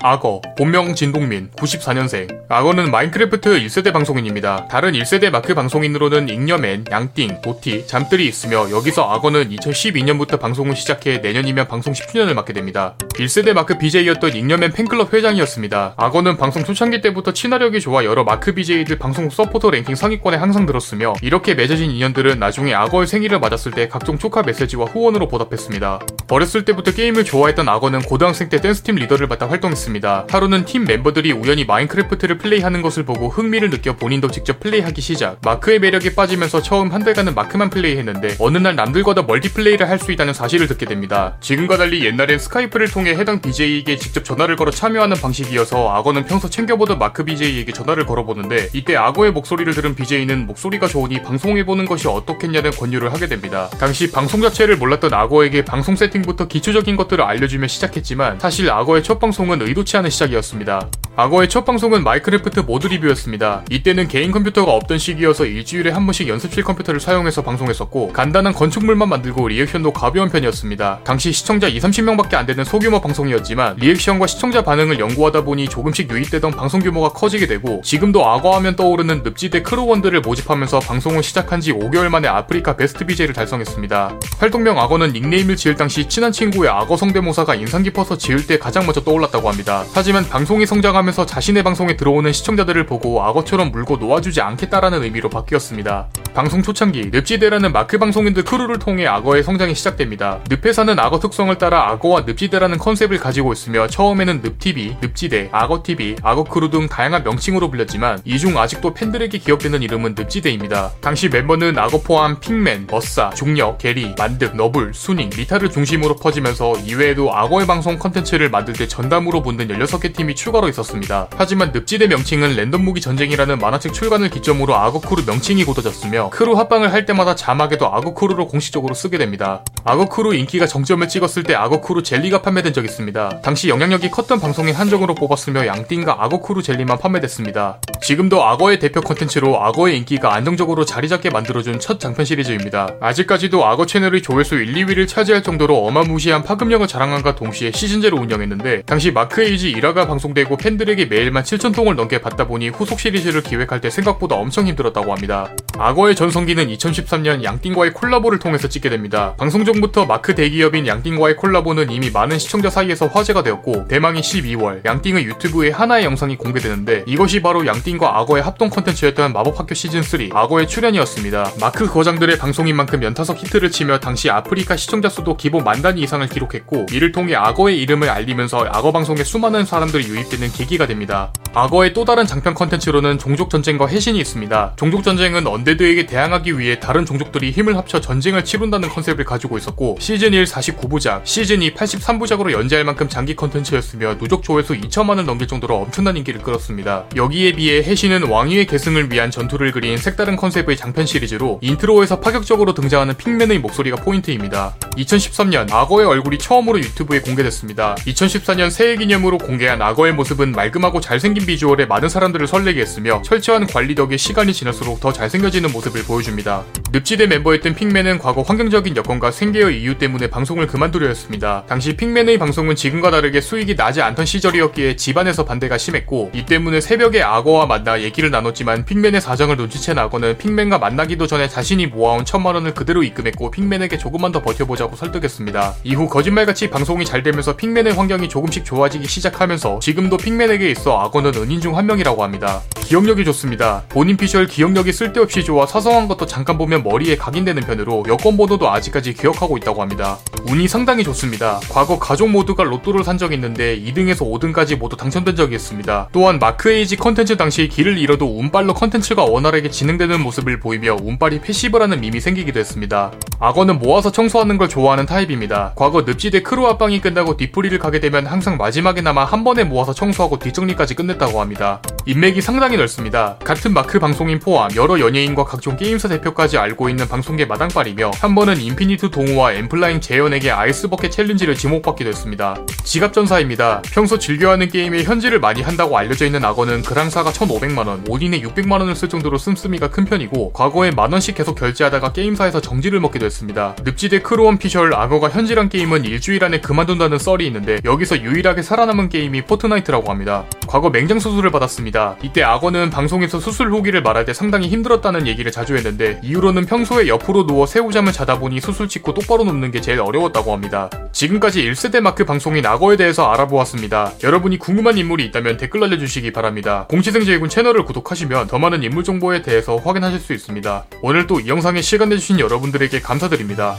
악어, 본명 진동민, 94년생. 악어는 마인크래프트 1세대 방송인입니다. 다른 1세대 마크 방송인으로는 잉여맨, 양띵, 보티, 잠들이 있으며 여기서 악어는 2012년부터 방송을 시작해 내년이면 방송 10주년을 맞게 됩니다. 1세대 마크 BJ였던 잉여맨 팬클럽 회장이었습니다. 악어는 방송 초창기 때부터 친화력이 좋아 여러 마크 BJ들 방송 서포터 랭킹 상위권에 항상 들었으며 이렇게 맺어진 인연들은 나중에 악어의 생일을 맞았을 때 각종 축하 메시지와 후원으로 보답했습니다. 어렸을 때부터 게임을 좋아했던 악어는 고등학생 때 댄스팀 리더를 맡아 활동했습니다. 하루는 팀 멤버들이 우연히 마인크래프트를 플레이하는 것을 보고 흥미를 느껴 본인도 직접 플레이하기 시작. 마크의 매력에 빠지면서 처음 한 달간은 마크만 플레이했는데 어느 날 남들과도 멀티플레이를 할 수 있다는 사실을 듣게 됩니다. 지금과 달리 옛날엔 스카이프를 통해 해당 BJ에게 직접 전화를 걸어 참여하는 방식이어서 악어는 평소 챙겨보던 마크 BJ에게 전화를 걸어보는데 이때 악어의 목소리를 들은 BJ는 목소리가 좋으니 방송해보는 것이 어떻겠냐는 권유를 하게 됩니다. 당시 방송 자체를 몰랐던 악어에게 방송 세팅부터 기초적인 것들을 알려주며 시작했지만 사실 악어의 첫 방송은 의도치 않은 시작이었습니다. 악어의 첫 방송은 마인크래프트 모드 리뷰였습니다. 이때는 개인 컴퓨터가 없던 시기여서 일주일에 한 번씩 연습실 컴퓨터를 사용해서 방송했었고 간단한 건축물만 만들고 리액션도 가벼운 편이었습니다. 당시 시청자 2, 30명밖에 안 되는 소규모 방송이었지만 리액션과 시청자 반응을 연구하다 보니 조금씩 유입되던 방송 규모가 커지게 되고 지금도 악어 하면 떠오르는 늪지대 크루원들을 모집하면서 방송을 시작한 지 5개월 만에 아프리카 베스트 BJ를 달성했습니다. 활동명 악어는 닉네임을 지을 당시 친한 친구의 악어 성대모사가 인상 깊어서 지을 때 가장 먼저 떠올랐다고 합니다. 하지만 방송이 성장하면 서 자신의 방송에 들어오는 시청자들을 보고 악어처럼 물고 놓아주지 않겠다라는 의미로 바뀌었습니다. 방송 초창기 늪지대라는 마크 방송인들 crew를 통해 악어의 성장이 시작됩니다. 늪에사는 악어 특성을 따라 악어와 늪지대라는 컨셉을 가지고 있으며 처음에는 늪TV, 늪지대, 악어TV, 악어크루 등 다양한 명칭으로 불렸지만 이 중 아직도 팬들에게 기억되는 이름은 늪지대입니다. 당시 멤버는 악어 포함 핑맨, 버싸, 중력, 게리, 만득, 너블, 수닝, 리타를 중심으로 퍼지면서 이외에도 악어의 방송 컨텐츠를 만들 때 전담으로 붙는 16개 팀이 추가로 있었습니다. 하지만 늪지대 명칭은 랜덤 무기 전쟁이라는 만화책 출간을 기점으로 악어크루 명칭이 굳어졌으며 크루 합방을 할 때마다 자막에도 악어크루로 공식적으로 쓰게 됩니다. 악어크루 인기가 정점을 찍었을 때 악어크루 젤리가 판매된 적이 있습니다. 당시 영향력이 컸던 방송인 한정으로 뽑았으며 양띵과 악어크루 젤리만 판매됐습니다. 지금도 악어의 대표 컨텐츠로 악어의 인기가 안정적으로 자리 잡게 만들어준 첫 장편 시리즈입니다. 아직까지도 악어 채널의 조회수 1, 2위를 차지할 정도로 어마무시한 파급력을 자랑한과 동시에 시즌제로 운영했는데 당시 마크 에이지 1화가 방송되고 팬들 에게 메일만 7천통을 넘게 받다 보니 후속 시리즈를 기획할 때 생각보다 엄청 힘들었다고 합니다. 악어의 전성기는 2013년 양띵과의 콜라보를 통해서 찍게 됩니다. 방송 전부터 마크 대기업인 양띵과의 콜라보는 이미 많은 시청자 사이에서 화제가 되었고 대망의 12월 양띵의 유튜브에 하나의 영상이 공개되는데 이것이 바로 양띵과 악어의 합동 컨텐츠였던 마법학교 시즌3 악어의 출연이었습니다. 마크 거장들의 방송인 만큼 연타석 히트를 치며 당시 아프리카 시청자 수도 기본 만 단위 이상을 기록했고 이를 통해 악어의 이름을 알리면서 악어 방송에 수많은 사람들이 유입되는 계기가 됩니다. 악어의 또 다른 장편 컨텐츠로는 종족 전쟁과 해신이 있습니다. 종족 전쟁은 undead에게 대항하기 위해 다른 종족들이 힘을 합쳐 전쟁을 치룬다는 컨셉을 가지고 있었고 시즌 1 49부작, 시즌 2 83부작으로 연재할 만큼 장기 컨텐츠였으며 누적 조회수 2천만을 넘길 정도로 엄청난 인기를 끌었습니다. 여기에 비해 해신은 왕위의 계승을 위한 전투를 그린 색다른 컨셉의 장편 시리즈로 인트로에서 파격적으로 등장하는 핑맨의 목소리가 포인트입니다. 2013년 악어의 얼굴이 처음으로 유튜브에 공개됐습니다. 2014년 새해 기념으로 공개한 악어의 모습은 말끔하고 잘생긴 비주얼에 많은 사람들을 설레게 했으며 철저한 관리 덕에 시간이 지날수록 더 잘생겨지는 모습을 보여줍니다. 늪지대 멤버였던 핑맨은 과거 환경적인 여건과 생계의 이유 때문에 방송을 그만두려 했습니다. 당시 핑맨의 방송은 지금과 다르게 수익이 나지 않던 시절이었기에 집안에서 반대가 심했고 이 때문에 새벽에 악어와 만나 얘기를 나눴지만 핑맨의 사정을 눈치챈 악어는 핑맨과 만나기도 전에 자신이 모아온 천만 원을 그대로 입금했고 핑맨에게 조금만 더 버텨보자고 설득했습니다. 이후 거짓말같이 방송이 잘 되면서 핑맨의 환경이 조금씩 좋아지기 시작하면서 지금도 핑맨에게 있어 악어는 은인 중 한 명이라고 합니다. 기억력이 좋습니다. 본인 피셜 기억력이 쓸데없이 좋아 사소한 것도 잠깐 보면 머리에 각인되는 편으로 여권 번호도 아직까지 기억하고 있다고 합니다. 운이 상당히 좋습니다. 과거 가족 모두가 로또를 산 적이 있는데 2등에서 5등까지 모두 당첨된 적이 있습니다. 또한 마크에이지 컨텐츠 당시 길을 잃어도 운빨로 컨텐츠가 원활하게 진행되는 모습을 보이며 운빨이 passive라는 밈이 생기기도 했습니다. 악어는 모아서 청소하는 걸 좋아하는 타입입니다. 과거 늪지대 크루 합방이 끝나고 뒤풀이를 가게 되면 항상 마지막에 남아 한 번에 모아서 청소하고 뒷정리까지 끝냈다고 합니다. 인맥이 상당히 넓습니다. 같은 마크 방송인 포함 여러 연예인과 각종 게임사 대표까지 알고 있는 방송계 마당발이며 한 번은 인피니트 동우와 엔플라잉 재현에게 아이스버켓 챌린지를 지목받기도 했습니다. 지갑전사입니다. 평소 즐겨하는 게임에 현질을 많이 한다고 알려져 있는 악어는 그랑사가 1,500만원, 올인에 600만원을 쓸 정도로 씀씀이가 큰 편이고 과거에 만원씩 계속 결제하다가 게임사에서 정지를 먹기도 했습니다. 늪지대 크루원 피셜 악어가 현질한 게임은 일주일 안에 그만둔다는 썰이 있는데 여기서 유일하게 살아남은 게임이 포트나이트라고 합니다. 과거 맹장 수술을 받았습니다. 이때 악어는 방송에서 수술 후기를 말할 때 상당히 힘들었다는 얘기를 자주 했는데 이후로는 평소에 옆으로 누워 새우잠을 자다 보니 수술 찍고 똑바로 눕는 게 제일 어려웠다고 합니다. 지금까지 1세대 마크 방송인 악어에 대해서 알아보았습니다. 여러분이 궁금한 인물이 있다면 댓글 날려주시기 바랍니다. 공시생제군 채널을 구독하시면 더 많은 인물 정보에 대해서 확인하실 수 있습니다. 오늘 또 이 영상에 시간 내주신 여러분들에게 감사드립니다.